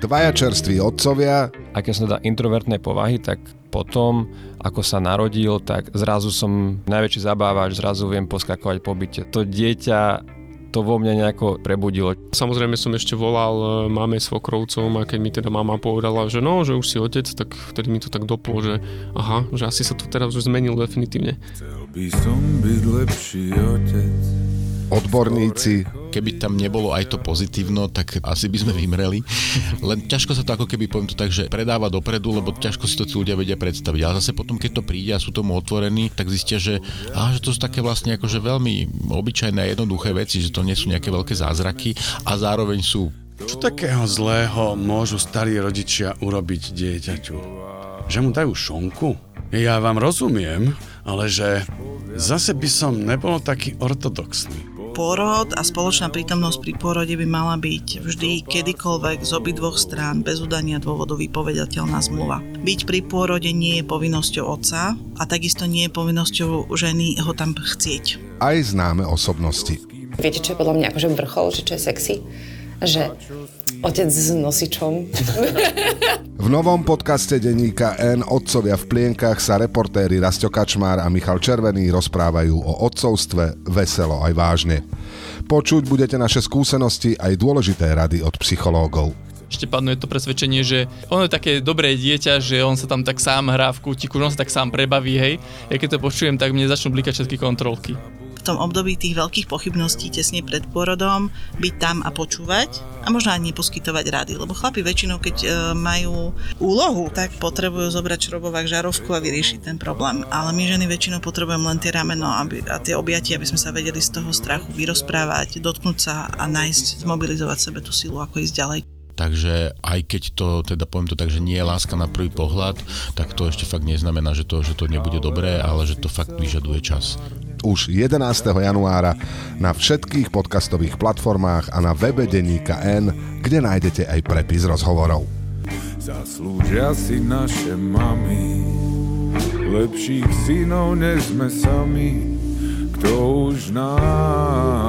Dvaja čerství otcovia. A keď som teda introvertnej povahy, tak potom, ako sa narodil, tak zrazu som najväčší zabávač, zrazu viem poskakovať po byte. To dieťa to vo mne nejako prebudilo. Samozrejme som ešte volal e, máme svokrovcom a keď mi teda mama povedala, že no, že už si otec, tak vtedy mi to tak doplo, že aha, že asi sa to teraz už zmenil definitívne. Chcel by som byť lepší otec odborníci. Keby tam nebolo aj to pozitívno, tak asi by sme vymreli. Len ťažko sa to ako keby, poviem to tak, že predáva dopredu, lebo ťažko si to tí ľudia vedia predstaviť. Ale zase potom, keď to príde a sú tomu otvorení, tak zistia, že, á, že to sú také vlastne akože veľmi obyčajné a jednoduché veci, že to nie sú nejaké veľké zázraky a zároveň sú čo takého zlého môžu starí rodičia urobiť dieťaťu? Že mu dajú šonku? Ja vám rozumiem, ale že zase by som nebol taký ortodoxný pôrod a spoločná prítomnosť pri pôrode by mala byť vždy kedykoľvek z obidvoch strán bez udania dôvodu vypovedateľná zmluva. Byť pri pôrode nie je povinnosťou otca a takisto nie je povinnosťou ženy ho tam chcieť. Aj známe osobnosti. Viete, čo je podľa mňa akože vrchol, že čo je sexy? Že otec s nosičom. V novom podcaste denníka N Otcovia v plienkach sa reportéri Rasto Kačmár a Michal Červený rozprávajú o otcovstve veselo aj vážne. Počuť budete naše skúsenosti aj dôležité rady od psychológov. Ešte panuje to presvedčenie, že ono je také dobré dieťa, že on sa tam tak sám hrá v kútiku, že on sa tak sám prebaví, hej. Ja keď to počujem, tak mne začnú blikať všetky kontrolky tom období tých veľkých pochybností tesne pred porodom byť tam a počúvať a možno ani neposkytovať rady, lebo chlapi väčšinou, keď e, majú úlohu, tak potrebujú zobrať šrobovák žarovku a vyriešiť ten problém. Ale my ženy väčšinou potrebujeme len tie rameno aby, a tie objatia, aby sme sa vedeli z toho strachu vyrozprávať, dotknúť sa a nájsť, zmobilizovať sebe tú silu, ako ísť ďalej. Takže aj keď to, teda poviem to tak, že nie je láska na prvý pohľad, tak to ešte fakt neznamená, že to, že to nebude dobré, ale že to fakt vyžaduje čas už 11. januára na všetkých podcastových platformách a na webe Deníka N, kde nájdete aj prepis rozhovorov. Zaslúžia si naše mami, lepších synov než sme sami, kto už nás.